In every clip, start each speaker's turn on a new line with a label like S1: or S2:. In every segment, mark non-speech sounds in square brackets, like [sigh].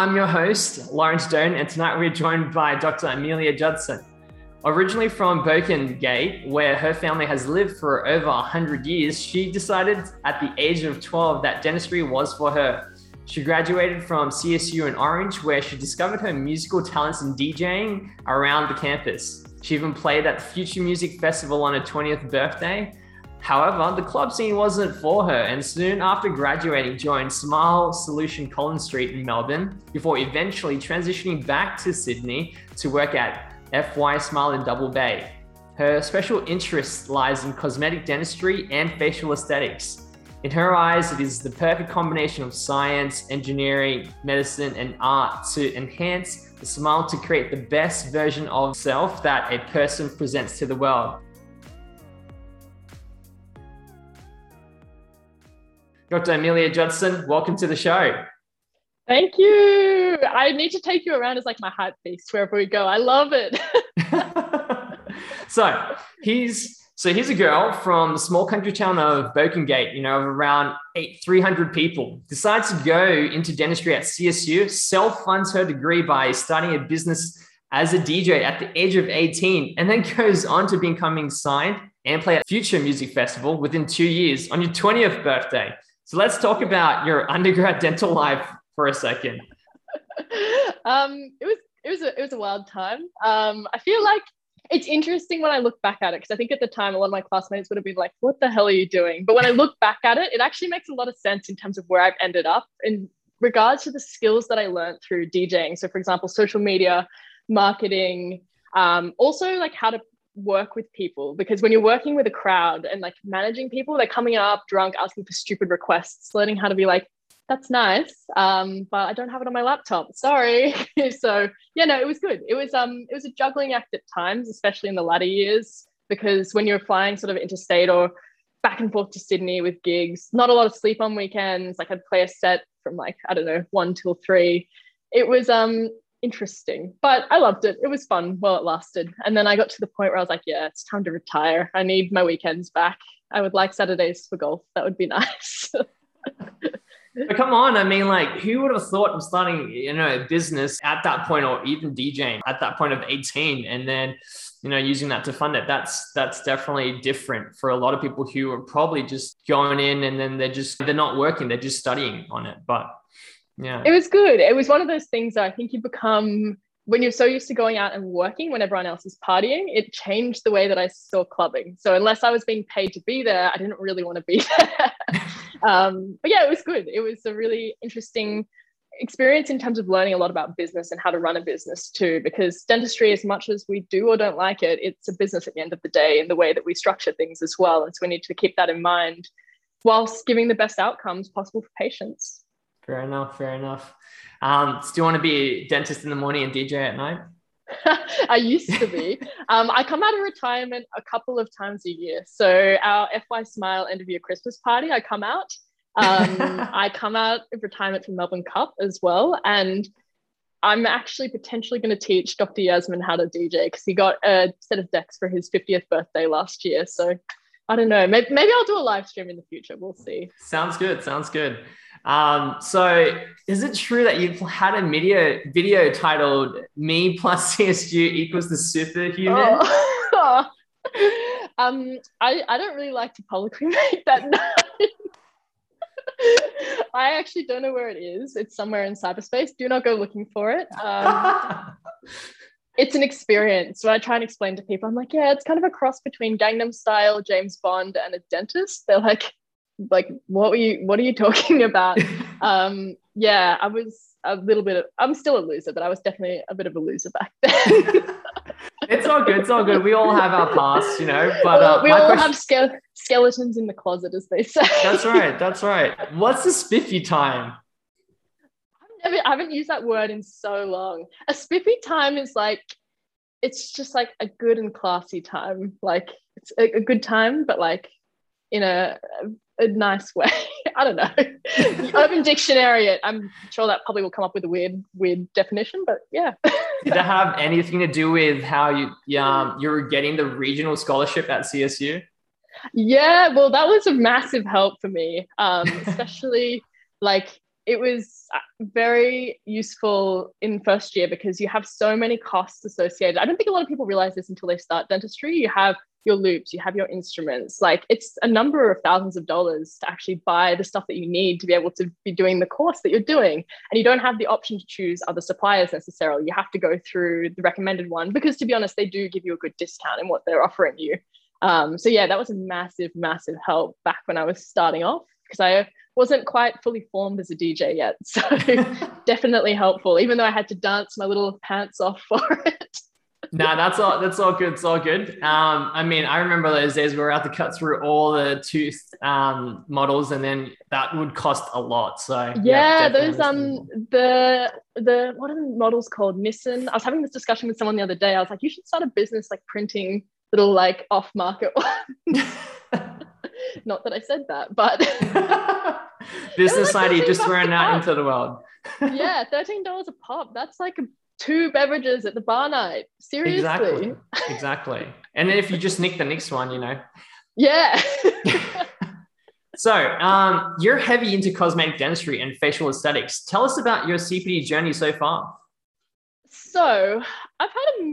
S1: I'm your host, Lawrence Doan, and tonight we're joined by Dr. Amelia Judson. Originally from Gate, where her family has lived for over 100 years, she decided at the age of 12 that dentistry was for her. She graduated from CSU in Orange, where she discovered her musical talents in DJing around the campus. She even played at the Future Music Festival on her 20th birthday However, the club scene wasn't for her, and soon after graduating, joined Smile Solution Collins Street in Melbourne before eventually transitioning back to Sydney to work at FY Smile in Double Bay. Her special interest lies in cosmetic dentistry and facial aesthetics. In her eyes, it is the perfect combination of science, engineering, medicine, and art to enhance the smile to create the best version of self that a person presents to the world. Dr. Amelia Judson, welcome to the show.
S2: Thank you. I need to take you around as like my hype beast wherever we go. I love it. [laughs]
S1: so he's so here's a girl from the small country town of Gate, you know, of around eight, 300 people, decides to go into dentistry at CSU, self-funds her degree by starting a business as a DJ at the age of 18, and then goes on to becoming signed and play at Future Music Festival within two years on your 20th birthday. So let's talk about your undergrad dental life for a second.
S2: um, it was it was a, it was a wild time. Um, I feel like it's interesting when I look back at it because I think at the time a lot of my classmates would have been like, "What the hell are you doing?" But when I look back at it, it actually makes a lot of sense in terms of where I've ended up in regards to the skills that I learned through DJing. So, for example, social media, marketing, um, also like how to work with people because when you're working with a crowd and like managing people, they're coming up drunk, asking for stupid requests, learning how to be like, that's nice, um, but I don't have it on my laptop. Sorry. [laughs] so yeah, no, it was good. It was um, it was a juggling act at times, especially in the latter years, because when you're flying sort of interstate or back and forth to Sydney with gigs, not a lot of sleep on weekends. Like I'd play a set from like I don't know one till three. It was um interesting, but I loved it. It was fun while it lasted. And then I got to the point where I was like, yeah, it's time to retire. I need my weekends back. I would like Saturdays for golf. That would be [laughs] nice.
S1: but come on, I mean, like, who would have thought of starting, you know, a business at that point, or even DJing at that point of 18, and then, you know, using that to fund it? That's that's definitely different for a lot of people who are probably just going in and then they're just they're not working, they're just studying on it. But yeah.
S2: It was good. It was one of those things that I think you become when you're so used to going out and working when everyone else is partying, it changed the way that I saw clubbing. So unless I was being paid to be there, I didn't really want to be [laughs] there. um, but yeah, it was good. It was a really interesting experience in terms of learning a lot about business and how to run a business too. Because dentistry, as much as we do or don't like it, it's a business at the end of the day in the way that we structure things as well. And so we need to keep that in mind whilst giving the best outcomes possible for patients.
S1: Fair enough. Fair enough. Um, do you want to be a dentist in the morning and DJ at night? [laughs]
S2: I used to be. Um, I come out of retirement a couple of times a year. So our FY Smile end of year Christmas party, I come out. Um, [laughs] I come out of retirement from Melbourne Cup as well, and I'm actually potentially going to teach Dr. Yassmin how to DJ because he got a set of decks for his 50th birthday last year. So I don't know. Maybe, maybe I'll do a live stream in the future. We'll see.
S1: Sounds good. Sounds good. Um, so is it true that you've had a video video titled "Me plus [laughs] CSU equals the superhuman"? Oh. [laughs]
S2: um, I I don't really like to publicly [laughs] make that. I actually don't know where it is. It's somewhere in cyberspace. Do not go looking for it. Um, it's an experience. When I try and explain to people, I'm like, yeah, it's kind of a cross between Gangnam Style, James Bond, and a dentist. They're like, like what were you what are you talking [laughs] about? [laughs] Um yeah i was a little bit of, i'm still a loser but i was definitely a bit of a loser back then. [laughs]
S1: It's all good it's all good. We all have our past you know but
S2: uh, we all question... have ske- skeletons in the closet as they say.
S1: That's right that's right. What's the spiffy time?
S2: I've never, I haven't used that word in so long. A spiffy time is like, it's just like a good and classy time. Like it's a, a good time, but like in a, a, nice way. [laughs] I don't know. [laughs] Urban Dictionary, it. I'm sure that probably will come up with a weird, weird definition, but yeah. [laughs]
S1: Did that have anything to do with how you um, you were getting the regional scholarship at CSU?
S2: Yeah, well, that was a massive help for me, um, especially like it was uh, very useful in first year because you have so many costs associated. I don't think a lot of people realize this until they start dentistry. You have your loupes, you have your instruments. Like it's a number of thousands of dollars to actually buy the stuff that you need to be able to be doing the course that you're doing. And you don't have the option to choose other suppliers necessarily. You have to go through the recommended one because, to be honest, they do give you a good discount in what they're offering you. Um, so, yeah, that was a massive, massive help back when I was starting off because I wasn't quite fully formed as a DJ yet. [laughs] So, [laughs] definitely helpful, even though I had to dance my little pants off for it
S1: no, that's all. That's all good. It's all good. Um, I mean, I remember those days we were out to cut through all the tooth um, models, and then that would cost a lot. So
S2: yeah, yeah those um the the what are the models called? Nissin. I was having this discussion with someone the other day. I was like, you should start a business like printing little like off market ones. [laughs] [laughs] Not that I said that, but [laughs]
S1: business like idea just thrown out into the world.
S2: yeah, thirteen dollars a pop. That's like a two beverages at the bar night. Seriously.
S1: Exactly. Exactly. and if you just nick the next one, you know.
S2: Yeah. [laughs]
S1: so um, you're heavy into cosmetic dentistry and facial aesthetics. Tell us about your CPD journey so far.
S2: So I've had a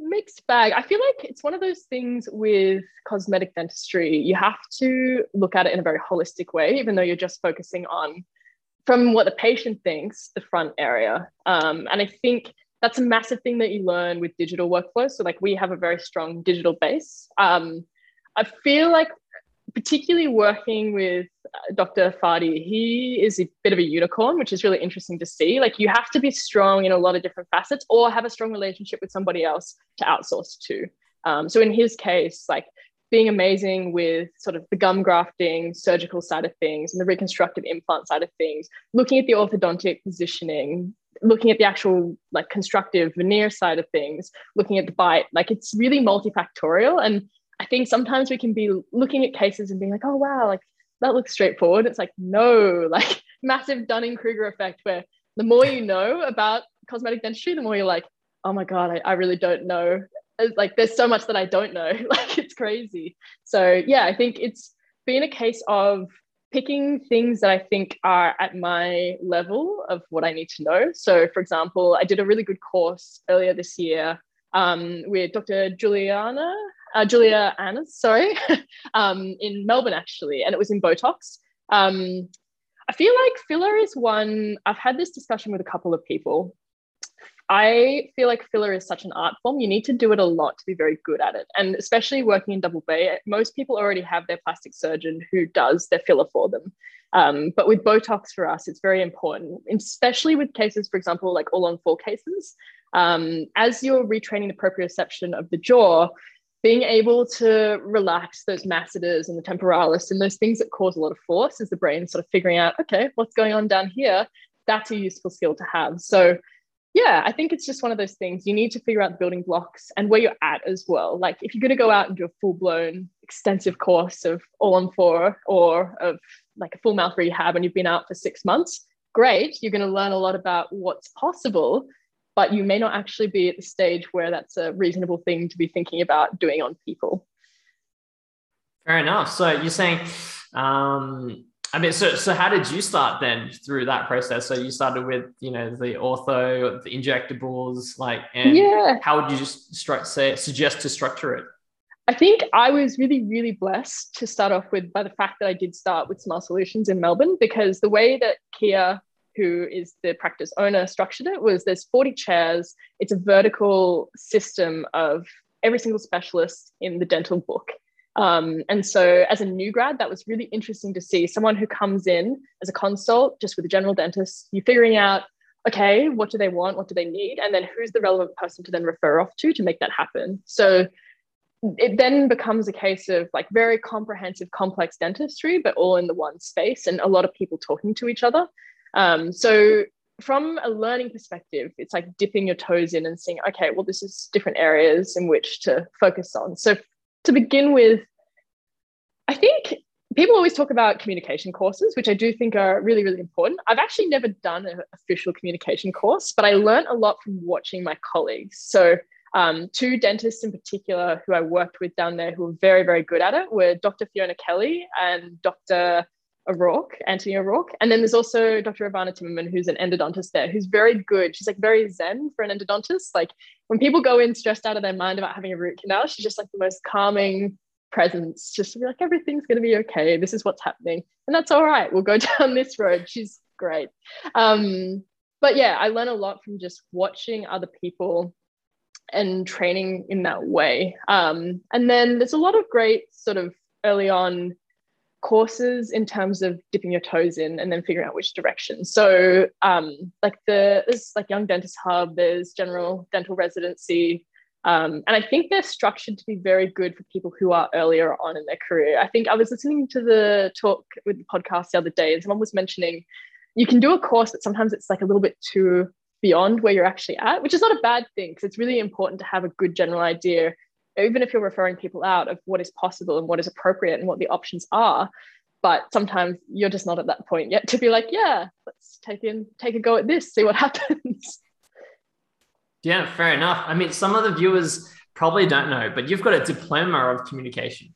S2: mixed bag. I feel like it's one of those things with cosmetic dentistry. You have to look at it in a very holistic way, even though you're just focusing on from what the patient thinks, the front area. Um, and I think that's a massive thing that you learn with digital workflows. So, like, we have a very strong digital base. Um, I feel like, particularly working with uh, Dr. Fadi, he is a bit of a unicorn, which is really interesting to see. Like, you have to be strong in a lot of different facets or have a strong relationship with somebody else to outsource to. Um, so, in his case, like, being amazing with sort of the gum grafting, surgical side of things, and the reconstructive implant side of things, looking at the orthodontic positioning, looking at the actual like constructive veneer side of things, looking at the bite, like it's really multifactorial. And I think sometimes we can be looking at cases and being like, oh wow, like that looks straightforward. It's like, no, [laughs] like massive Dunning-Kruger effect where the more you know about cosmetic dentistry, the more you're like, oh my God, I, I really don't know. Like there's so much that I don't know. [laughs] like it's crazy. So yeah, I think it's been a case of picking things that I think are at my level of what I need to know. So, for example, I did a really good course earlier this year um, with Dr. Juliana, uh, Julia Annas, sorry, [laughs] um, in Melbourne actually, and it was in Botox. Um, I feel like filler is one, I've had this discussion with a couple of people. I feel like filler is such an art form. You need to do it a lot to be very good at it. And especially working in Double Bay, most people already have their plastic surgeon who does their filler for them. Um, but with Botox for us, it's very important, especially with cases, for example, like all on four cases. Um, as you're retraining the proprioception of the jaw, being able to relax those masseters and the temporalis and those things that cause a lot of force as the brain sort of figuring out, okay, what's going on down here? That's a useful skill to have. So yeah, I think it's just one of those things. You need to figure out the building blocks and where you're at as well. Like if you're going to go out and do a full blown extensive course of all on four or of like a full mouth rehab and you've been out for six months, great. You're going to learn a lot about what's possible, but you may not actually be at the stage where that's a reasonable thing to be thinking about doing on people.
S1: Fair enough. So you're saying um, I mean, so so how did you start then through that process? So you started with you know the ortho, the injectables, like, and yeah. how would you just stru- say suggest to structure it?
S2: I think I was really really blessed to start off with by the fact that I did start with Smile Solutions in Melbourne because the way that Kia, who is the practice owner, structured it was there's 40 chairs. It's a vertical system of every single specialist in the dental book. Um, and so, as a new grad, that was really interesting to see someone who comes in as a consult, just with a general dentist, you're figuring out, okay, what do they want? What do they need? And then who's the relevant person to then refer off to to make that happen? So, it then becomes a case of like very comprehensive, complex dentistry, but all in the one space and a lot of people talking to each other. Um, so, from a learning perspective, it's like dipping your toes in and seeing, okay, well, this is different areas in which to focus on. So to begin with, I think people always talk about communication courses, which I do think are really, really important. I've actually never done an official communication course, but I learned a lot from watching my colleagues. So um, two dentists in particular who I worked with down there who were very, very good at it were Dr. Fiona Kelly and Dr. O'Rourke, Anthony O'Rourke. And then there's also Dr. Ivana Timmerman, who's an endodontist there, who's very good. She's like very zen for an endodontist. Like when people go in stressed out of their mind about having a root canal, she's just like the most calming presence, just to be like, everything's going to be okay. This is what's happening. And that's all right. We'll go [laughs] down this road. She's great. Um, but yeah, I learn a lot from just watching other people and training in that way. Um, and then there's a lot of great sort of early on courses in terms of dipping your toes in and then figuring out which direction. So um, like the there's like Young Dentist Hub, there's General Dental Residency. Um, and I think they're structured to be very good for people who are earlier on in their career. I think I was listening to the talk with the podcast the other day, and someone was mentioning you can do a course, but sometimes it's like a little bit too beyond where you're actually at, which is not a bad thing because it's really important to have a good general idea, even if you're referring people out of what is possible and what is appropriate and what the options are. But sometimes you're just not at that point yet to be like, yeah, let's take in take a go at this, see what [laughs] happens.
S1: Yeah, fair enough. I mean, some of the viewers probably don't know, but you've got a diploma of communication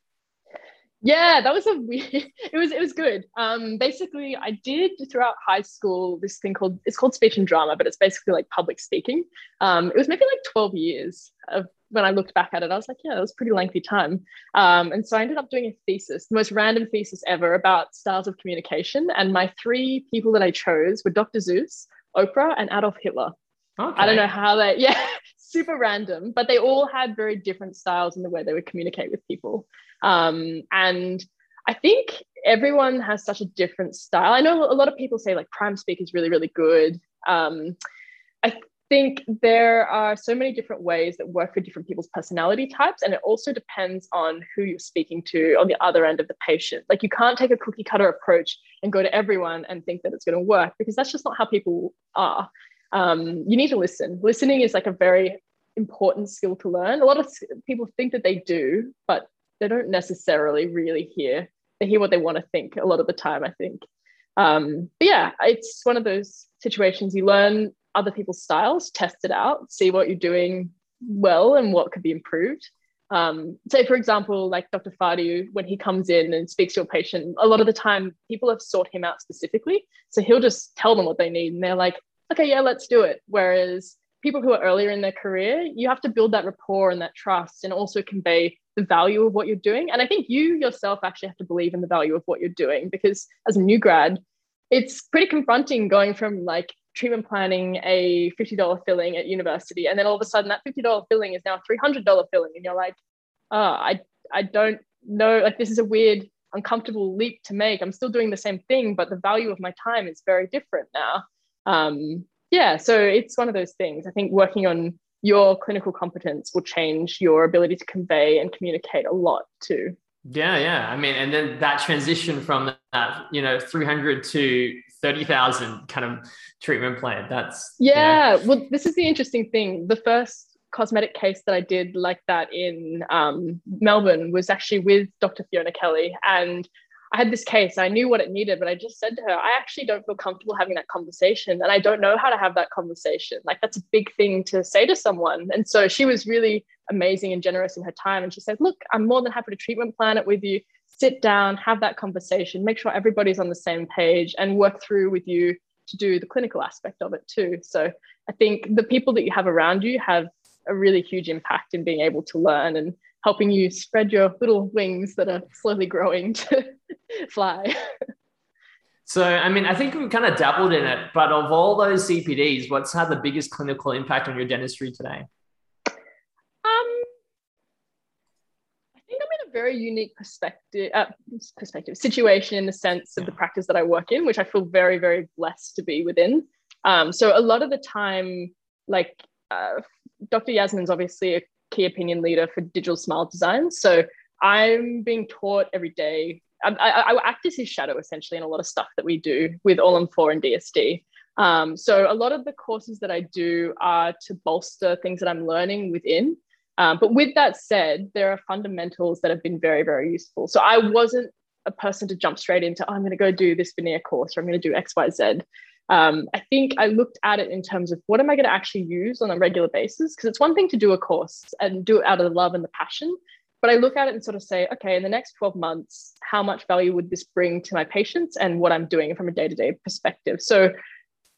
S2: yeah that was a [laughs] weird it was it was good. Um basically i did throughout high school this thing called it's called speech and drama but it's basically like public speaking. Um it was maybe like 12 years of when i looked back at it i was like yeah that was pretty lengthy time. Um and so i ended up doing a thesis the most random thesis ever about styles of communication and my three people that i chose were dr seuss oprah and adolf hitler. Okay. i don't know how they [laughs] yeah super random but they all had very different styles in the way they would communicate with people um, and I think everyone has such a different style. I know a lot of people say like prime speak is really, really good. Um, I think there are so many different ways that work for different people's personality types. And it also depends on who you're speaking to on the other end of the patient. Like you can't take a cookie cutter approach and go to everyone and think that it's going to work because that's just not how people are. Um, you need to listen. Listening is like a very important skill to learn. A lot of people think that they do, but they don't necessarily really hear they hear what they want to think a lot of the time i think. Um, but yeah it's one of those situations you learn other people's styles test it out see what you're doing well and what could be improved. Um, say for example like dr fadi when he comes in and speaks to a patient a lot of the time people have sought him out specifically so he'll just tell them what they need and they're like okay yeah let's do it. Whereas people who are earlier in their career you have to build that rapport and that trust and also convey the value of what you're doing. And I think you yourself actually have to believe in the value of what you're doing because as a new grad, it's pretty confronting going from like treatment planning a $50 filling at university and then all of a sudden that $50 filling is now a $300 filling and you're like oh i i don't know like this is a weird uncomfortable leap to make. I'm still doing the same thing but the value of my time is very different now. Um yeah so it's one of those things. I think working on your clinical competence will change your ability to convey and communicate a lot too.
S1: Yeah, yeah. I mean, and then that transition from that, you know, 300 to 30,000 kind of treatment plan. That's
S2: yeah. You know. Well, this is the interesting thing. The first cosmetic case that I did like that in um, Melbourne was actually with Dr. Fiona Kelly. And I had this case, I knew what it needed, but I just said to her, I actually don't feel comfortable having that conversation. And I don't know how to have that conversation. Like, that's a big thing to say to someone. And so she was really amazing and generous in her time. And she said, Look, I'm more than happy to treatment plan it with you. Sit down, have that conversation, make sure everybody's on the same page, and work through with you to do the clinical aspect of it too. So I think the people that you have around you have a really huge impact in being able to learn and helping you spread your little wings that are slowly growing to [laughs] fly.
S1: So, I mean, I think we've kind of dabbled in it, but of all those CPDs, what's had the biggest clinical impact on your dentistry today?
S2: Um, I think I'm in a very unique perspective, uh, perspective situation in the sense of the practice that I work in, which I feel very, very blessed to be within. Um, so, a lot of the time, like uh, Dr. Yasmin's obviously a key opinion leader for digital smile design. So I'm being taught every day. I, I, I act as his shadow essentially in a lot of stuff that we do with All on 4 and DSD. Um, so a lot of the courses that I do are to bolster things that I'm learning within. Um, but with that said, there are fundamentals that have been very, very useful. So I wasn't a person to jump straight into, oh, I'm going to go do this veneer course or I'm going to do X, Y, Z. Um, I think I looked at it in terms of what am I going to actually use on a regular basis? Because it's one thing to do a course and do it out of the love and the passion. But I look at it and sort of say, okay, in the next 12 months, how much value would this bring to my patients and what I'm doing from a day to day perspective? So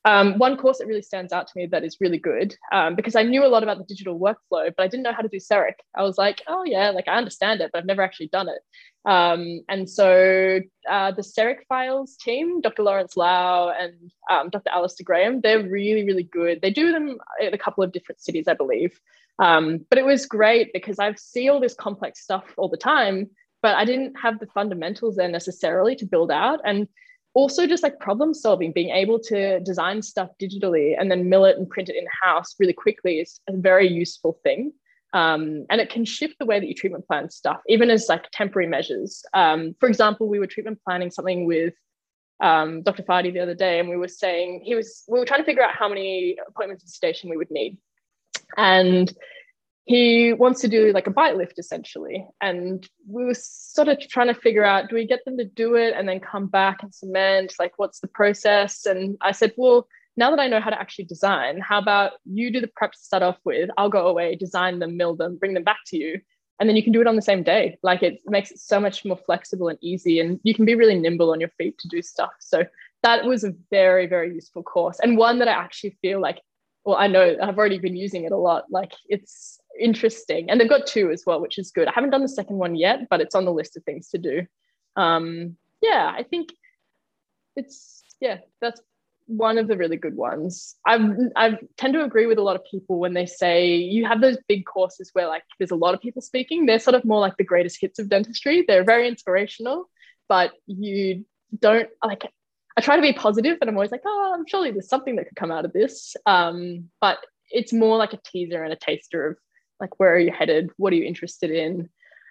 S2: um, one course that really stands out to me that is really good um, because I knew a lot about the digital workflow, but I didn't know how to do CEREC. I was like, oh yeah, like I understand it, but I've never actually done it. Um, and so uh, the CEREC files team, Dr. Lawrence Lau and um, Dr. Alistair Graham, they're really, really good. They do them in a couple of different cities, I believe. Um, but it was great because I see all this complex stuff all the time, but I didn't have the fundamentals there necessarily to build out. And also just like problem solving being able to design stuff digitally and then mill it and print it in house really quickly is a very useful thing. Um, and it can shift the way that you treatment plan stuff even as like temporary measures. Um, for example we were treatment planning something with um, dr fadi the other day and we were saying he was we were trying to figure out how many appointments of sedation we would need. And he wants to do like a bite lift essentially. And we were sort of trying to figure out do we get them to do it and then come back and cement? Like, what's the process? And I said, well, now that I know how to actually design, how about you do the prep to start off with? I'll go away, design them, mill them, bring them back to you. And then you can do it on the same day. Like it makes it so much more flexible and easy. And you can be really nimble on your feet to do stuff. So that was a very, very useful course and one that I actually feel like well, I know I've already been using it a lot. Like it's interesting. And they've got two as well, which is good. I haven't done the second one yet, but it's on the list of things to do. Um, yeah, I think it's, yeah, that's one of the really good ones. I I tend to agree with a lot of people when they say you have those big courses where like there's a lot of people speaking. They're sort of more like the greatest hits of dentistry. They're very inspirational, but you don't like I try to be positive, and I'm always like, oh, I'm surely there's something that could come out of this. Um, but it's more like a teaser and a taster of like where are you headed, what are you interested in.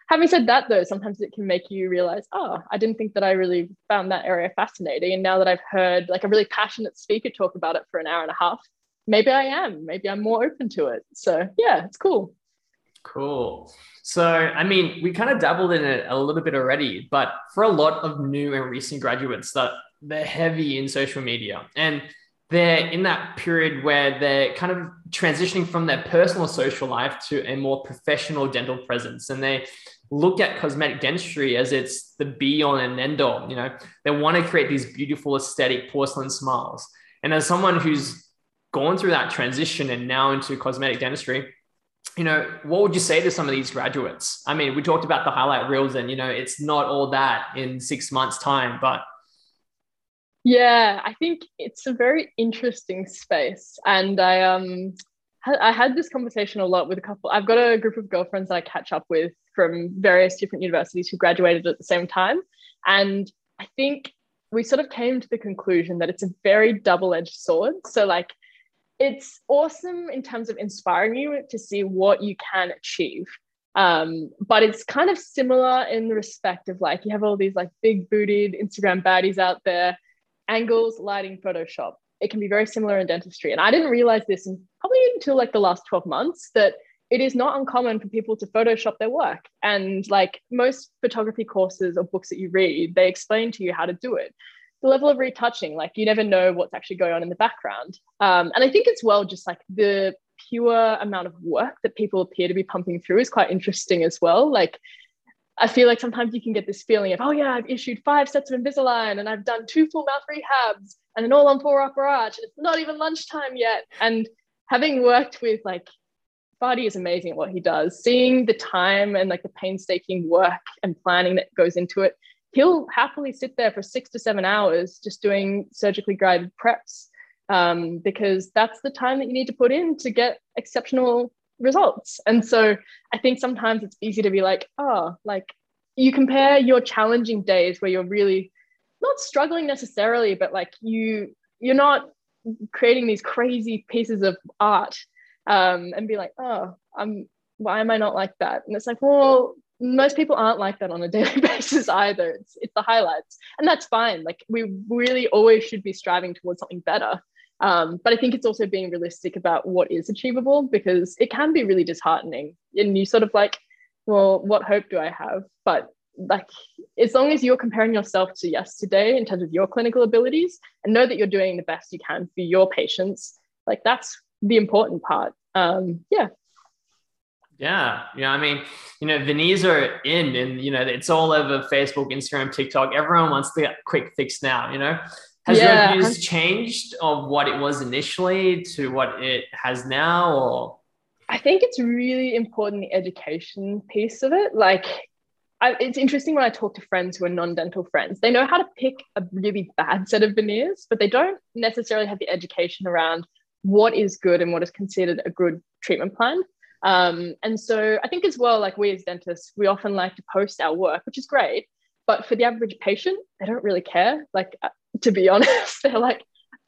S2: Having said that, though, sometimes it can make you realize, oh, I didn't think that I really found that area fascinating. And now that I've heard like a really passionate speaker talk about it for an hour and a half, maybe I am. Maybe I'm more open to it. So yeah, it's cool.
S1: Cool. So, I mean, we kind of dabbled in it a little bit already, but for a lot of new and recent graduates that they're heavy in social media. And they're in that period where they're kind of transitioning from their personal social life to a more professional dental presence. And they look at cosmetic dentistry as it's the be on and end all you know? They want to create these beautiful aesthetic porcelain smiles. And as someone who's gone through that transition and now into cosmetic dentistry you know what would you say to some of these graduates? I mean we talked about the highlight reels and you know it's not all that in six months time but
S2: yeah, I think it's a very interesting space. And I um I had this conversation a lot with a couple. I've got a group of girlfriends that I catch up with from various different universities who graduated at the same time. And I think we sort of came to the conclusion that it's a very double-edged sword. So like it's awesome in terms of inspiring you to see what you can achieve. Um, but it's kind of similar in the respect of like you have all these like big booted Instagram baddies out there angles, lighting, Photoshop. It can be very similar in dentistry. And I didn't realize this probably until like the last 12 months that it is not uncommon for people to Photoshop their work. And like most photography courses or books that you read, they explain to you how to do it. The level of retouching, like you never know what's actually going on in the background. Um, and I think it's well just like the pure amount of work that people appear to be pumping through is quite interesting as well. Like I feel like sometimes you can get this feeling of, oh yeah, I've issued five sets of Invisalign and I've done two full mouth rehabs and an all on four upper arch. And it's not even lunchtime yet. And having worked with like Fadi is amazing at what he does. Seeing the time and like the painstaking work and planning that goes into it, he'll happily sit there for six to seven hours just doing surgically guided preps um, because that's the time that you need to put in to get exceptional results. And so I think sometimes it's easy to be like, oh, like you compare your challenging days where you're really not struggling necessarily, but like you you're not creating these crazy pieces of art um, and be like, oh, I'm why am I not like that? And it's like, well, most people aren't like that on a [laughs] daily basis either. It's it's the highlights, and that's fine. Like we really always should be striving towards something better. Um, but I think it's also being realistic about what is achievable because it can be really disheartening. And you sort of like, well, what hope do I have? But like, as long as you're comparing yourself to yesterday in terms of your clinical abilities and know that you're doing the best you can for your patients, like that's the important part. Um, yeah.
S1: Yeah, yeah. I mean, you know, veneers are in, and you know, it's all over Facebook, Instagram, TikTok. Everyone wants the quick fix now. You know, has yeah. your views changed of what it was initially to what it has now, or?
S2: I think it's really important the education piece of it. Like, I, it's interesting when I talk to friends who are non-dental friends. They know how to pick a really bad set of veneers, but they don't necessarily have the education around what is good and what is considered a good treatment plan. Um, and so I think as well, like we as dentists, we often like to post our work, which is great. But for the average patient, they don't really care. Like, uh, to be [laughs] honest, they're like,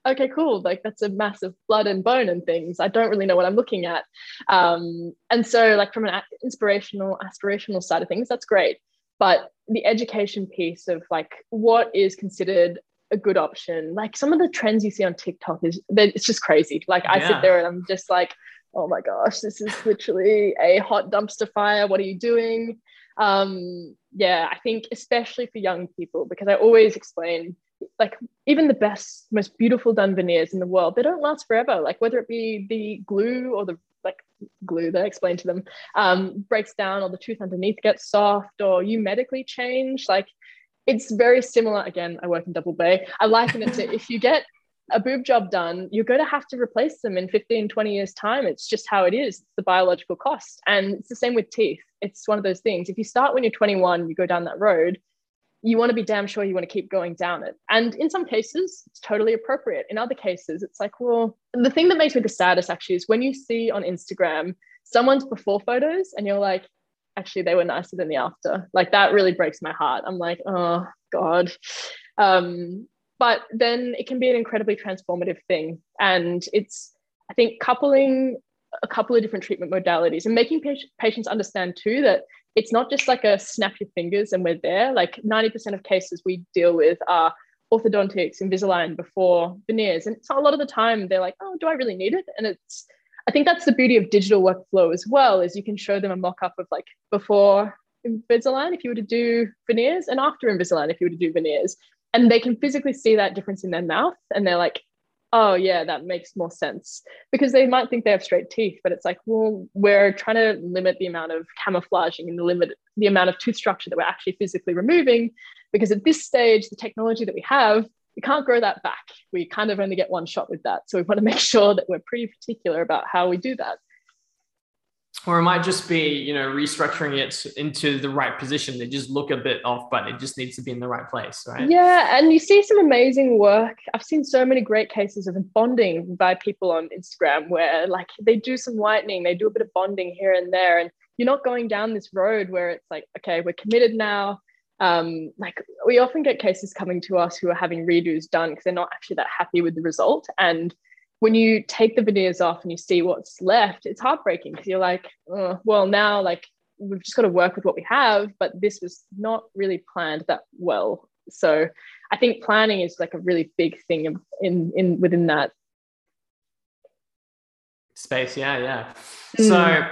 S2: okay, cool. Like that's a mass of blood and bone and things. I don't really know what I'm looking at. Um, and so, like from an inspirational, aspirational side of things, that's great. But the education piece of like what is considered a good option, like some of the trends you see on TikTok is it's just crazy. Like I sit there and I'm just like, oh my gosh, this is literally a hot dumpster fire. What are you doing? Um, yeah, I think especially for young people, because I always explain like even the best, most beautiful done veneers in the world, they don't last forever. Like whether it be the glue or the like glue that I explained to them um, breaks down or the tooth underneath gets soft or you medically change, like it's very similar. Again, I work in Double Bay. I liken it to [laughs] if you get a boob job done, you're going to have to replace them in 15, 20 years' time. It's just how it is. It's the biological cost. And it's the same with teeth. It's one of those things. If you start when you're 21, you go down that road, you want to be damn sure you want to keep going down it. And in some cases, it's totally appropriate. In other cases, it's like, well, the thing that makes me the saddest actually is when you see on Instagram someone's before photos and you're like, actually, they were nicer than the after. Like that really breaks my heart. I'm like, oh God. Um, but then it can be an incredibly transformative thing. And it's, I think, coupling a couple of different treatment modalities and making patients understand too that it's not just like a snap your fingers and we're there. Like 90% of cases we deal with are orthodontics, Invisalign before veneers. And so a lot of the time they're like, oh, do I really need it? And it's, I think that's the beauty of digital workflow as well, is you can show them a mock-up of like before Invisalign if you were to do veneers and after Invisalign if you were to do veneers and they can physically see that difference in their mouth and they're like oh yeah that makes more sense. Because they might think they have straight teeth but it's like well we're trying to limit the amount of camouflaging and the limit the amount of tooth structure that we're actually physically removing because at this stage the technology that we have we can't grow that back. We kind of only get one shot with that. So we want to make [laughs] sure that we're pretty particular about how we do that
S1: or it might just be you know restructuring it into the right position. They just look a bit off but it just needs to be in the right place right?
S2: Yeah and you see some amazing work. I've seen so many great cases of bonding by people on instagram where like they do some whitening they do a bit of bonding here and there and you're not going down this road where it's like okay we're committed now. Um, like we often get cases coming to us who are having redos done because they're not actually that happy with the result. And when you take the veneers off and you see what's left, it's heartbreaking because you're like, oh, well, now like we've just got to work with what we have, but this was not really planned that well. So I think planning is like a really big thing in in within that
S1: space. Yeah, yeah. Mm. So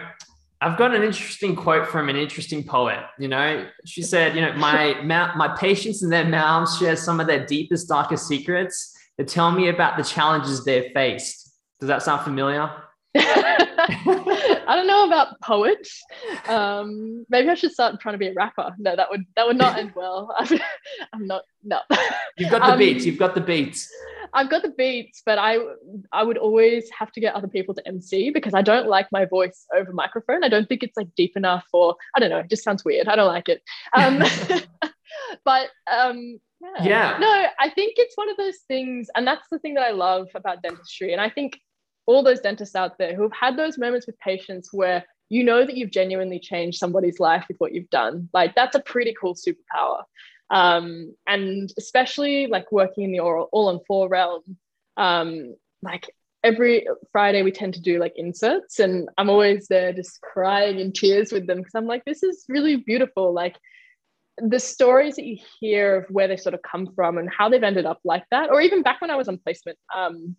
S1: I've got an interesting quote from an interesting poet. You know, she said, you know, my my patients and their mouths share some of their deepest, darkest secrets tell me about the challenges they've faced. Does that sound familiar? [laughs]
S2: I don't know about poets. Um, maybe I should start trying to be a rapper. No, that would that would not end well. [laughs] I'm not. No.
S1: You've got the um, beats. You've got the beats.
S2: I've got the beats, but I I would always have to get other people to MC because I don't like my voice over microphone. I don't think it's like deep enough, or I don't know. It just sounds weird. I don't like it. Um, [laughs] but um,
S1: yeah. yeah.
S2: No, I think it's one of those things, and that's the thing that I love about dentistry. And I think all those dentists out there who have had those moments with patients where you know that you've genuinely changed somebody's life with what you've done. Like that's a pretty cool superpower. Um, and especially like working in the oral all on four realm, um, like every Friday we tend to do like inserts, and I'm always there just crying in tears with them because I'm like, this is really beautiful. Like the stories that you hear of where they sort of come from and how they've ended up like that, or even back when I was on placement, um,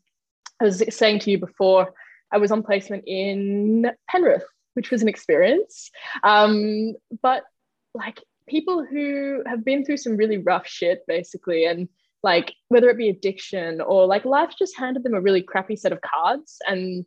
S2: I was saying to you before, I was on placement in Penrith, which was an experience. Um, but like people who have been through some really rough shit, basically, and like whether it be addiction or like life just handed them a really crappy set of cards and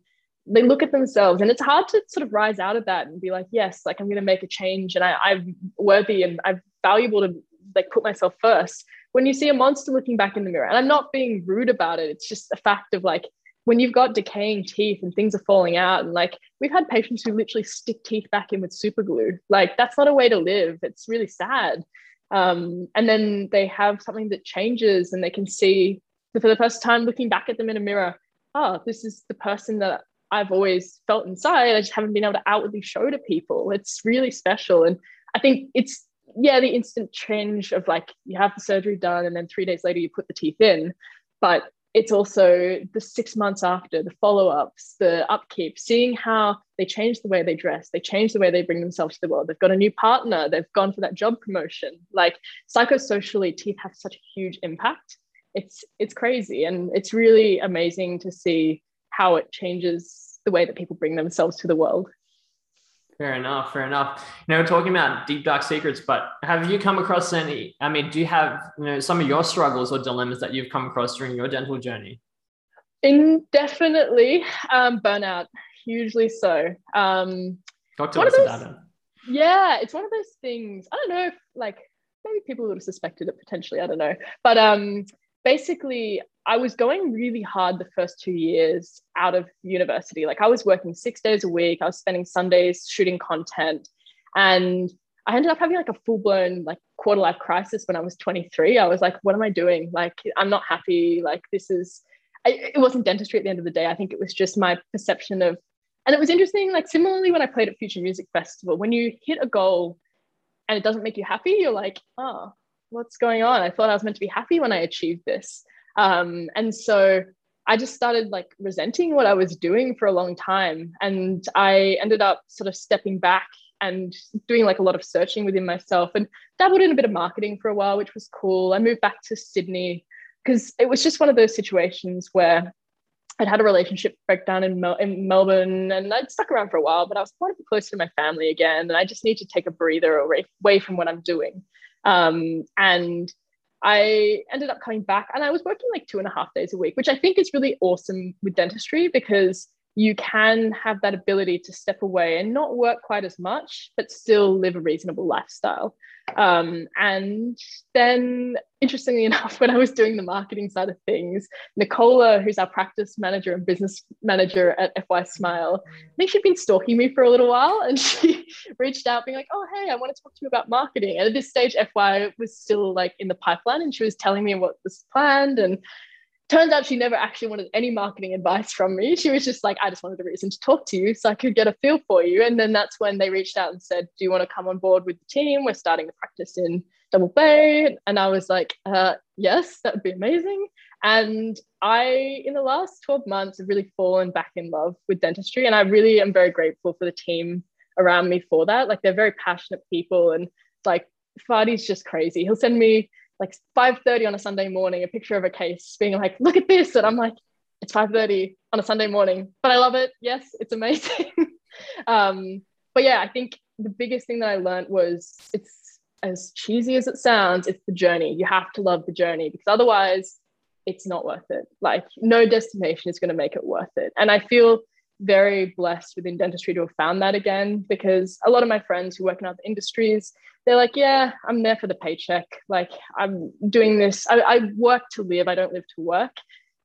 S2: they look at themselves and it's hard to sort of rise out of that and be like yes like i'm going to make a change and I, i'm worthy and i'm valuable to like put myself first. When you see a monster looking back in the mirror and i'm not being rude about it it's just a fact of like when you've got decaying teeth and things are falling out and like we've had patients who literally stick teeth back in with super glue. Like that's not a way to live. It's really sad. Um, and then they have something that changes and they can see for the first time looking back at them in a mirror oh this is the person that i've always felt inside i just haven't been able to outwardly show to people. It's really special. And i think it's yeah the instant change of like you have the surgery done and then three days later you put the teeth in. But it's also the six months after the follow-ups the upkeep seeing how they change the way they dress they change the way they bring themselves to the world. They've got a new partner they've gone for that job promotion. Like psychosocially teeth have such a huge impact. It's it's crazy. And it's really amazing to see how it changes the way that people bring themselves to the world
S1: Fair enough. Fair enough. You know, talking about deep dark secrets, but have you come across any? I mean, do you have you know some of your struggles or dilemmas that you've come across during your dental journey?
S2: Indefinitely, um, burnout, hugely so. Um,
S1: Talk to us those, about it.
S2: Yeah, it's one of those things. I don't know if like maybe people would have suspected it potentially. I don't know, but um, basically, I was going really hard the first two years out of university. Like I was working six days a week. I was spending Sundays shooting content. And I ended up having like a full blown like quarter life crisis when I was 23. I was like, what am I doing? Like, I'm not happy. Like, this is, I, it wasn't dentistry at the end of the day. I think it was just my perception of, and it was interesting. Like, similarly, when I played at Future Music Festival, when you hit a goal and it doesn't make you happy, you're like, oh, what's going on? I thought I was meant to be happy when I achieved this. Um, and so I just started like resenting what I was doing for a long time. And I ended up sort of stepping back and doing like a lot of searching within myself and dabbled in a bit of marketing for a while, which was cool. I moved back to Sydney because it was just one of those situations where I'd had a relationship breakdown in, Mel- in Melbourne and I'd stuck around for a while, but I was quite close to my family again. And I just need to take a breather away, away from what I'm doing. Um, and I ended up coming back and I was working like two and a half days a week, which I think is really awesome with dentistry because you can have that ability to step away and not work quite as much, but still live a reasonable lifestyle. Um, and then, interestingly [laughs] enough, when I was doing the marketing side of things, Nicola, who's our practice manager and business manager at FY Smile, I think she'd been stalking me for a little while and [laughs] she reached out being like, oh, hey, I want to talk to you about marketing. And at this stage, FY was still like in the pipeline and she was telling me what was planned and turns out she never actually wanted any marketing advice from me. She was just like, I just wanted a reason to talk to you so I could get a feel for you. And then that's when they reached out and said, Do you want to come on board with the team? We're starting the practice in Double Bay. And I was like, uh, Yes, that would be amazing. And I, in the last 12 months, have really fallen back in love with dentistry. And I really am very grateful for the team around me for that. Like, they're very passionate people. And like, Fadi's just crazy. He'll send me like 5.30 on a Sunday morning, a picture of a case being like, look at this. And I'm like, it's 5.30 on a Sunday morning, but I love it. Yes, it's amazing. [laughs] um, but yeah, I think the biggest thing that I learned was it's as cheesy as it sounds, it's the journey. You have to love the journey because otherwise it's not worth it. Like no destination is going to make it worth it. And I feel very blessed within dentistry to have found that again because a lot of my friends who work in other industries, they're like, yeah, I'm there for the paycheck. Like I'm doing this. I, I work to live. I don't live to work.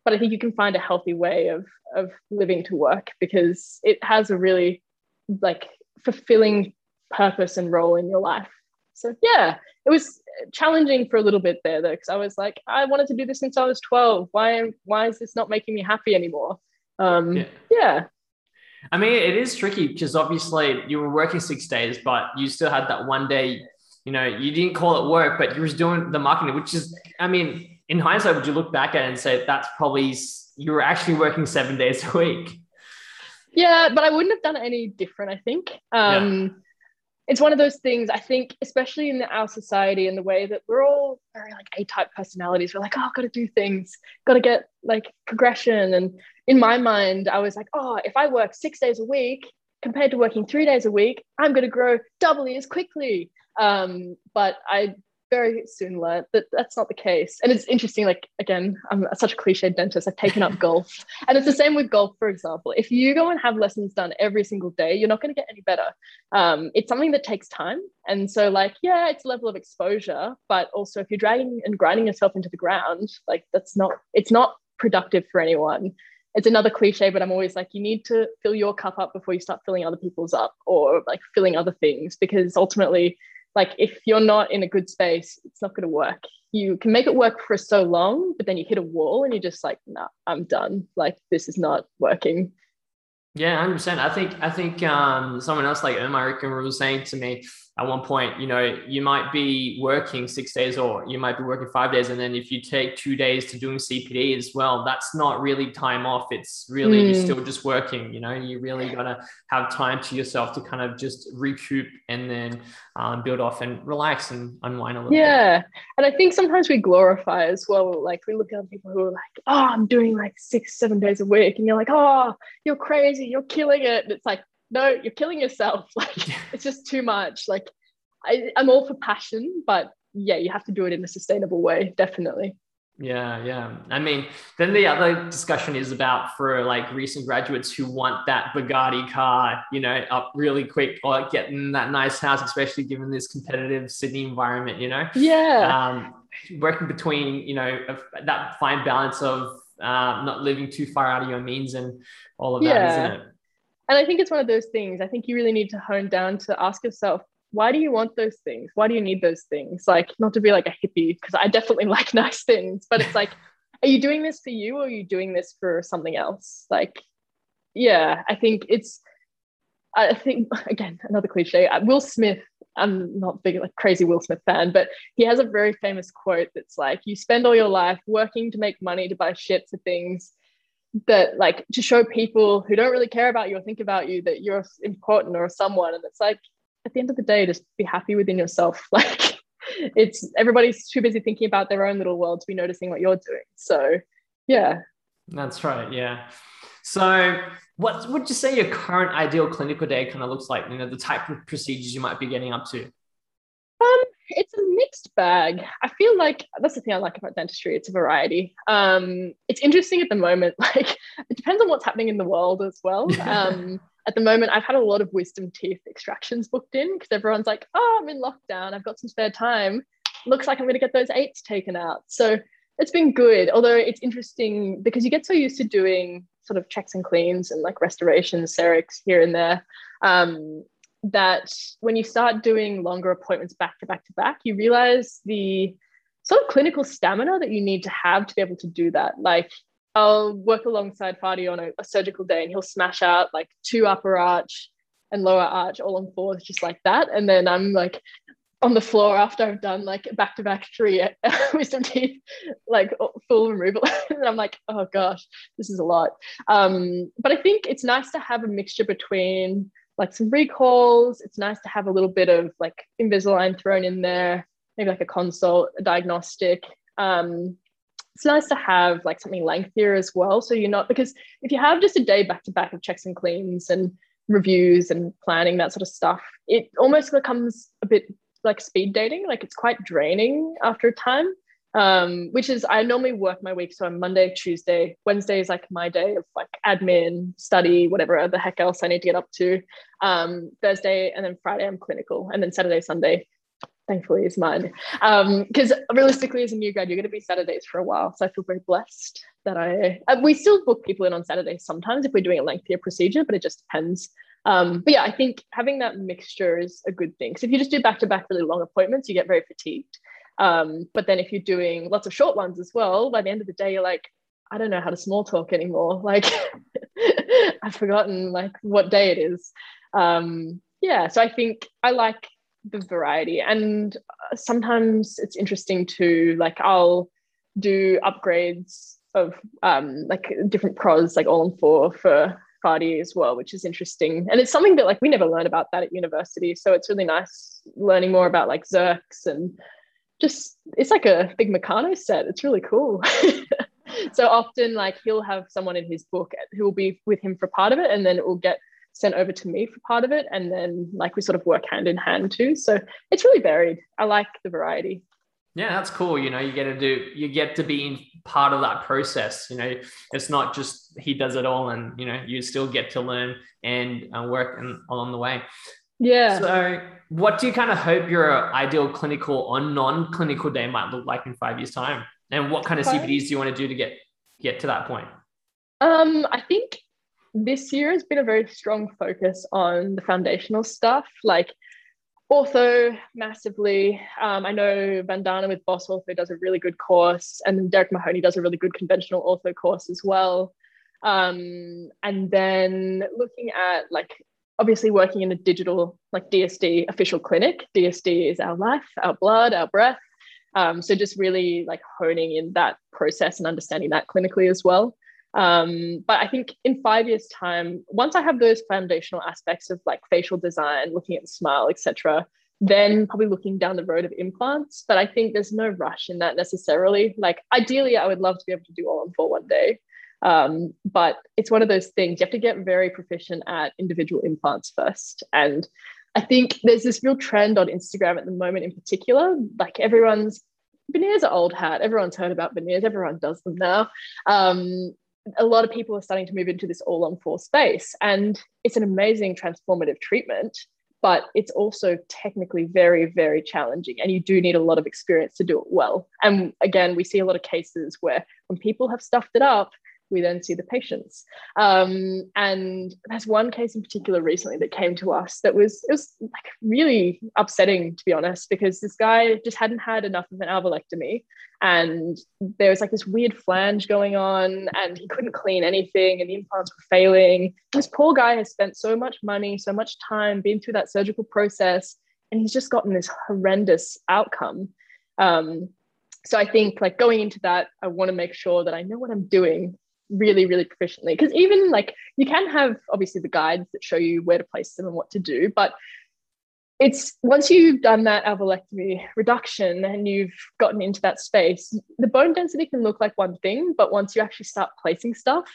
S2: But I think you can find a healthy way of of living to work because it has a really like fulfilling purpose and role in your life. So yeah, it was challenging for a little bit there though, because I was like, I wanted to do this since I was 12. Why why is this not making me happy anymore? Um, yeah. yeah.
S1: I mean, it is tricky because obviously you were working six days, but you still had that one day. You know, you didn't call it work, but you were doing the marketing, which is, I mean, in hindsight, would you look back at it and say that's probably you were actually working seven days a week?
S2: Yeah, but I wouldn't have done it any different. I think. Um, it's one of those things I think, especially in our society and the way that we're all very like A-type personalities. We're like, oh, got to do things, got to get like progression. And in my mind, I was like, oh, if I work six days a week compared to working three days a week, I'm going to grow doubly as quickly. Um, but I very soon learned that that's not the case. And it's interesting, like, again, I'm such a cliche dentist. I've taken up [laughs] golf. And it's the same with golf, for example. If you go and have lessons done every single day, you're not going to get any better. Um, it's something that takes time. And so, like, yeah, it's a level of exposure, but also if you're dragging and grinding yourself into the ground, like, that's not, it's not productive for anyone. It's another cliche, but I'm always like, you need to fill your cup up before you start filling other people's up or like filling other things because ultimately like if you're not in a good space it's not going to work. You can make it work for so long but then you hit a wall and you're just like nah i'm done. Like this is not working.
S1: Yeah 100% i think i think um, someone else like Omar was saying to me at one point, you know, you might be working six days or you might be working five days. And then if you take two days to doing CPD as well, that's not really time off. It's really, mm. you're still just working, you know, you really got to have time to yourself to kind of just recoup and then um, build off and relax and unwind a little
S2: yeah. Bit. And I think sometimes we glorify as well. Like we look at people who are like, oh, I'm doing like six, seven days a week. And you're like, oh, you're crazy. You're killing it. And it's like, no, you're killing yourself. [laughs] Like it's just too much. Like I, I'm all for passion, but yeah, you have to do it in a sustainable way, definitely.
S1: Yeah, yeah. I mean, then the other discussion is about for like recent graduates who want that Bugatti car, you know, up really quick or getting that nice house, especially given this competitive Sydney environment, you know?
S2: Yeah.
S1: Um, working between, you know, that fine balance of uh, not living too far out of your means and all of that, yeah. isn't it?
S2: And I think it's one of those things. I think you really need to hone down to ask yourself, why do you want those things? Why do you need those things? Like, not to be like a hippie, because I definitely [laughs] like nice things, but it's like, [laughs] are you doing this for you or are you doing this for something else? Like, yeah, I think it's, I think, [laughs] again, another cliche. Uh, Will Smith, I'm not big, like crazy Will Smith fan, but he has a very famous quote that's like, you spend all your life working to make money to buy shit for things that like to show people who don't really care about you or think about you that you're important or someone. And it's like at the end of the day just be happy within yourself. [laughs] Like it's everybody's too busy thinking about their own little world to be noticing what you're doing. So yeah.
S1: That's right yeah. So what would you say your current ideal clinical day kind of looks like? You know the type of procedures you might be getting up to?
S2: Um it's a mixed bag. I feel like that's the thing I like about dentistry. It's a variety. Um, it's interesting at the moment. [laughs] Like it depends on what's happening in the world as well. [laughs] Um, at the moment, I've had a lot of wisdom teeth extractions booked in because everyone's like, "Oh, I'm in lockdown. I've got some spare time. Looks like I'm going to get those eights taken out." So it's been good. Although it's interesting because you get so used to doing sort of checks and cleans and like restorations, CERECs here and there. Um, that when you start doing longer appointments back to back to back, you realize the sort of clinical stamina that you need to have to be able to do that. Like I'll work alongside Fadi on a, a surgical day and he'll smash out like two upper arch and lower arch all on fours just like that. And then I'm like on the floor after I've done like back to back three [laughs] wisdom teeth, like full removal. [laughs] and I'm like, oh gosh, this is a lot. Um, but I think it's nice to have a mixture between like some recalls. It's nice to have a little bit of like Invisalign thrown in there, maybe like a consult, a diagnostic. Um, it's nice to have like something lengthier as well. So you're not, because if you have just a day back to back of checks and cleans and reviews and planning, that sort of stuff, it almost becomes a bit like speed dating. Like it's quite draining after a time um, which is I normally work my week. So on Monday, Tuesday, Wednesday is like my day of like admin, study, whatever the heck else I need to get up to. Um, Thursday and then Friday I'm clinical, and then Saturday, Sunday, thankfully is mine. Because um, realistically, as a new grad, you're going to be Saturdays for a while. So I feel very blessed that I uh, we still book people in on Saturdays sometimes if we're doing a lengthier procedure, but it just depends. Um, but yeah, I think having that mixture is a good thing. Because if you just do back to back really long appointments, you get very fatigued. Um, but then if you're doing lots of short ones as well, by the end of the day, you're like, I don't know how to small talk anymore. [laughs] Like I've forgotten like what day it is. Um, yeah, so I think I like the variety, and sometimes it's interesting to like I'll do upgrades of um, like different pros, like all in four for Fadi as well, which is interesting. And it's something that like we never learn about that at university. So it's really nice learning more about like Zerks and just it's like a big Meccano set. It's really cool. [laughs] so often like he'll have someone in his book who will be with him for part of it and then it will get sent over to me for part of it and then like we sort of work hand in hand too. So it's really varied. I like the variety.
S1: Yeah that's cool. You know you get to do you get to be in part of that process you know. It's not just he does it all and you know you still get to learn and uh, work and along the way
S2: yeah
S1: so what do you kind of hope your ideal clinical or non-clinical day might look like in five years time and what kind of cpds do you want to do to get get to that point
S2: um i think this year has been a very strong focus on the foundational stuff, like ortho massively. Um, I know Vandana with Boss Ortho does a really good course, and Derek Mahony does a really good conventional ortho course as well. Um, and then looking at like obviously working in a digital like DSD official clinic. DSD is our life, our blood, our breath. Um, so just really like honing in that process and understanding that clinically as well. Um, but I think in five years' time, once I have those foundational aspects of like facial design, looking at smile, etc., then probably looking down the road of implants. But I think there's no rush in that necessarily. Like ideally, I would love to be able to do all in four one day. Um, but it's one of those things you have to get very proficient at individual implants first. And I think there's this real trend on Instagram at the moment in particular. Like everyone's veneers are old hat. Everyone's heard about veneers. Everyone does them now. Um, a lot of people are starting to move into this all on four space. And it's an amazing transformative treatment, but it's also technically very, very challenging. And you do need a lot of experience to do it well. And again, we see a lot of cases where when people have stuffed it up, we then see the patients. Um, and there's one case in particular recently that came to us that was it was like really upsetting to be honest, because this guy just hadn't had enough of an alveolectomy, and there was like this weird flange going on, and he couldn't clean anything, and the implants were failing. This poor guy has spent so much money, so much time, been through that surgical process, and he's just gotten this horrendous outcome. Um, so I think like going into that, I want to make sure that I know what I'm doing really really proficiently. Because even like you can have obviously the guides that show you where to place them and what to do but it's once you've done that alveolectomy reduction and you've gotten into that space the bone density can look like one thing but once you actually start placing stuff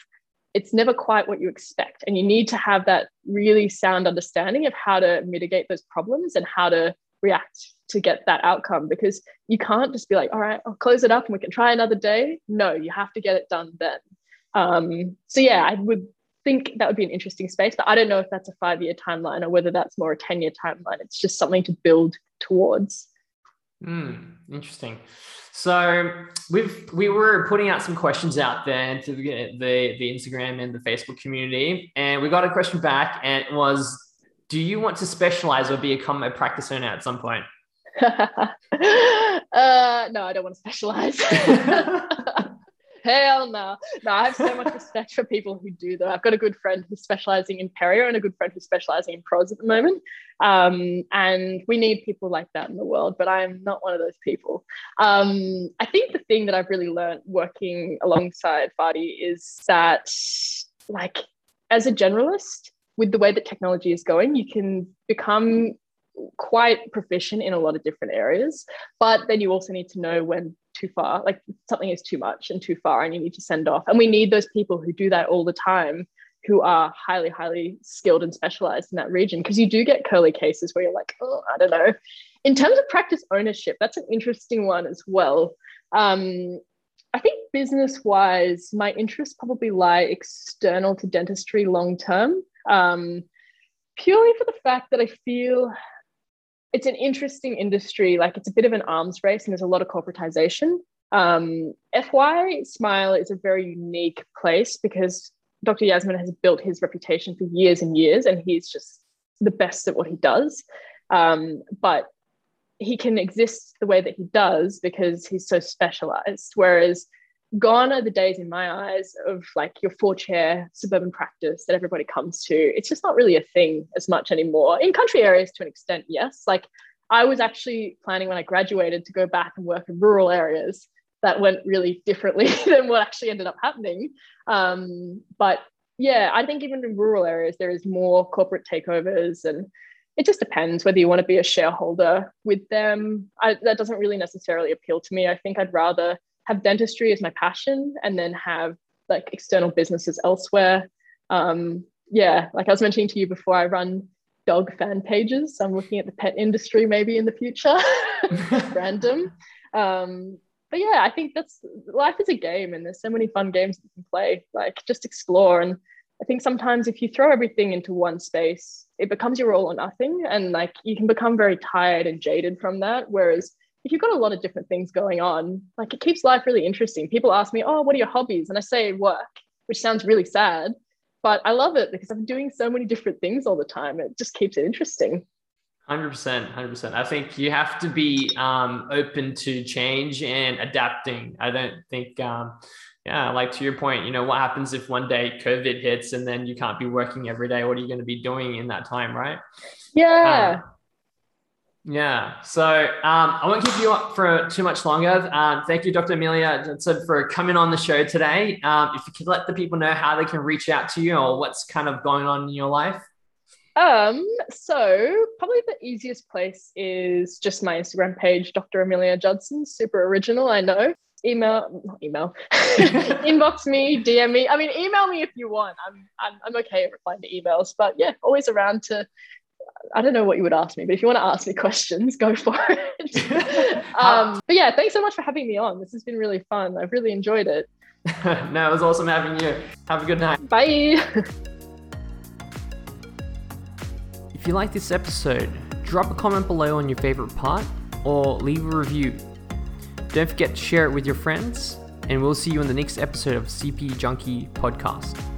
S2: it's never quite what you expect. And you need to have that really sound understanding of how to mitigate those problems and how to react to get that outcome because you can't just be like all right i'll close it up and we can try another day. No you have to get it done then um, so yeah, I would think that would be an interesting space, but I don't know if that's a five year timeline or whether that's more a 10 year timeline. It's just something to build towards.
S1: Mm, interesting. So we've we were putting out some questions out there to the the Instagram and the Facebook community, and we got a question back, and it was, "Do you want to specialize or become a practice owner at some point?" [laughs]
S2: uh, no, I don't want to specialize. [laughs] [laughs] Hell no. No, I have so much respect for people who do that. I've got a good friend who's specializing in perio and a good friend who's specializing in pros at the moment. Um, and we need people like that in the world, but I am not one of those people. Um, I think the thing that I've really learned working alongside Fadi is that, like, as a generalist, with the way that technology is going, you can become quite proficient in a lot of different areas, but then you also need to know when too far, like something is too much and too far, and you need to send off. And we need those people who do that all the time, who are highly, highly skilled and specialized in that region. Because you do get curly cases where you're like, oh, I don't know. In terms of practice ownership, that's an interesting one as well. Um, I think business wise, my interests probably lie external to dentistry long term, um, purely for the fact that I feel it's an interesting industry. Like it's a bit of an arms race, and there's a lot of corporatization. Um, FY Smile is a very unique place because Dr. Yassmin has built his reputation for years and years, and he's just the best at what he does. Um, but he can exist the way that he does because he's so specialized. Whereas gone are the days in my eyes of like your four chair suburban practice that everybody comes to. It's just not really a thing as much anymore. In country areas to an extent, yes. Like I was actually planning when I graduated to go back and work in rural areas that went really differently [laughs] than what actually ended up happening. Um, but yeah, I think even in rural areas, there is more corporate takeovers and it just depends whether you want to be a shareholder with them. I, that doesn't really necessarily appeal to me. I think I'd rather have dentistry as my passion and then have like external businesses elsewhere. Um, yeah, like I was mentioning to you before, I run dog fan pages. So I'm looking at the pet industry maybe in the future. [laughs] Random. Um, but yeah, I think that's life is a game and there's so many fun games you can play. Like just explore. And I think sometimes if you throw everything into one space, it becomes your all or nothing. And like you can become very tired and jaded from that. Whereas if you've got a lot of different things going on, like it keeps life really interesting. People ask me, Oh, what are your hobbies? And I say work, which sounds really sad, but I love it because I'm doing so many different things all the time. It just keeps it interesting.
S1: Hundred percent, hundred percent. I think you have to be um, open to change and adapting. I don't think, um, yeah, like to your point, you know, what happens if one day COVID hits and then you can't be working every day? What are you going to be doing in that time, right?
S2: Yeah. Um,
S1: yeah. So um, I won't keep you up for too much longer. Um, thank you, Dr. Amelia Judson, for coming on the show today. Um, if you could let the people know how they can reach out to you or what's kind of going on in your life.
S2: Um, so probably the easiest place is just my Instagram page, Dr. Amelia Judson. Super original, I know. Email, email, [laughs] inbox me, DM me. I mean, email me if you want. I'm, I'm, I'm okay at replying to emails, but yeah, always around to. I don't know what you would ask me, but if you want to ask me questions, go for it. [laughs] [laughs] um, but yeah, thanks so much for having me on. This has been really fun. I've really enjoyed it. [laughs]
S1: no, it was awesome having you. Have a good night.
S2: Bye.
S1: If you like this episode, drop a comment below on your favorite part or leave a review. Don't forget to share it with your friends, and we'll see you in the next episode of CP Junkie Podcast.